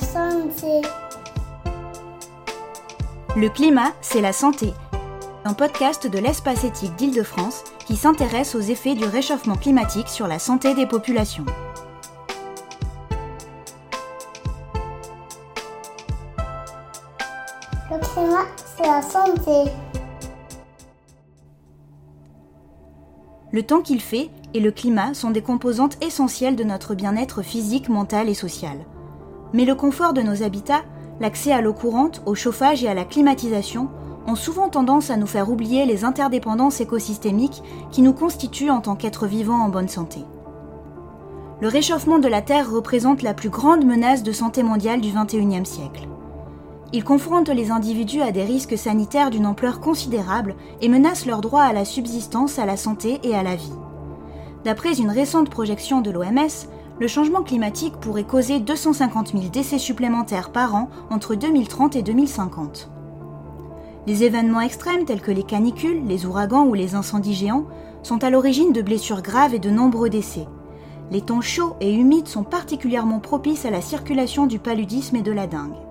santé. Le climat, c'est la santé. Un podcast de l'espace éthique d'Île-de-France qui s'intéresse aux effets du réchauffement climatique sur la santé des populations. Le climat, c'est la santé. Le temps qu'il fait et le climat sont des composantes essentielles de notre bien-être physique, mental et social. Mais le confort de nos habitats, l'accès à l'eau courante, au chauffage et à la climatisation ont souvent tendance à nous faire oublier les interdépendances écosystémiques qui nous constituent en tant qu'êtres vivants en bonne santé. Le réchauffement de la Terre représente la plus grande menace de santé mondiale du XXIe siècle. Il confronte les individus à des risques sanitaires d'une ampleur considérable et menace leur droit à la subsistance, à la santé et à la vie. D'après une récente projection de l'OMS, le changement climatique pourrait causer 250 000 décès supplémentaires par an entre 2030 et 2050. Les événements extrêmes tels que les canicules, les ouragans ou les incendies géants sont à l'origine de blessures graves et de nombreux décès. Les temps chauds et humides sont particulièrement propices à la circulation du paludisme et de la dengue.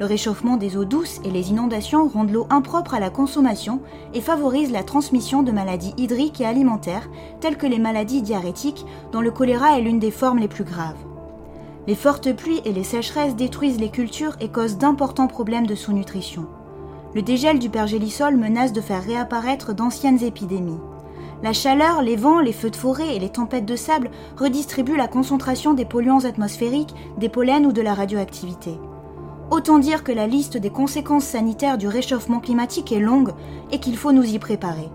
Le réchauffement des eaux douces et les inondations rendent l'eau impropre à la consommation et favorisent la transmission de maladies hydriques et alimentaires telles que les maladies diarrhétiques dont le choléra est l'une des formes les plus graves. Les fortes pluies et les sécheresses détruisent les cultures et causent d'importants problèmes de sous-nutrition. Le dégel du pergélisol menace de faire réapparaître d'anciennes épidémies. La chaleur, les vents, les feux de forêt et les tempêtes de sable redistribuent la concentration des polluants atmosphériques, des pollens ou de la radioactivité. Autant dire que la liste des conséquences sanitaires du réchauffement climatique est longue et qu'il faut nous y préparer.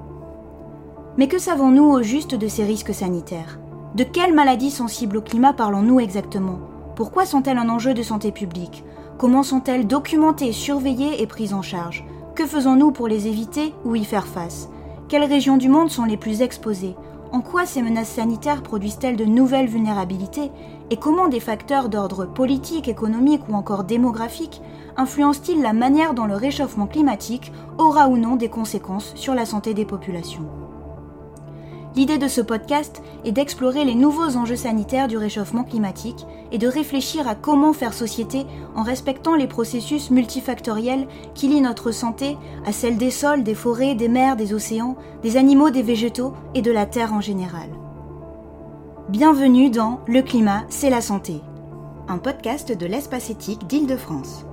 Mais que savons-nous au juste de ces risques sanitaires? De quelles maladies sensibles au climat parlons-nous exactement? Pourquoi sont-elles un enjeu de santé publique? Comment sont-elles documentées, surveillées et prises en charge? Que faisons-nous pour les éviter ou y faire face? Quelles régions du monde sont les plus exposées? En quoi ces menaces sanitaires produisent-elles de nouvelles vulnérabilités? Et comment des facteurs d'ordre politique, économique ou encore démographique influencent-ils la manière dont le réchauffement climatique aura ou non des conséquences sur la santé des populations? L'idée de ce podcast est d'explorer les nouveaux enjeux sanitaires du réchauffement climatique et de réfléchir à comment faire société en respectant les processus multifactoriels qui lient notre santé à celle des sols, des forêts, des mers, des océans, des animaux, des végétaux et de la Terre en général. Bienvenue dans Le climat, c'est la santé, un podcast de l'espace éthique d'Île-de-France.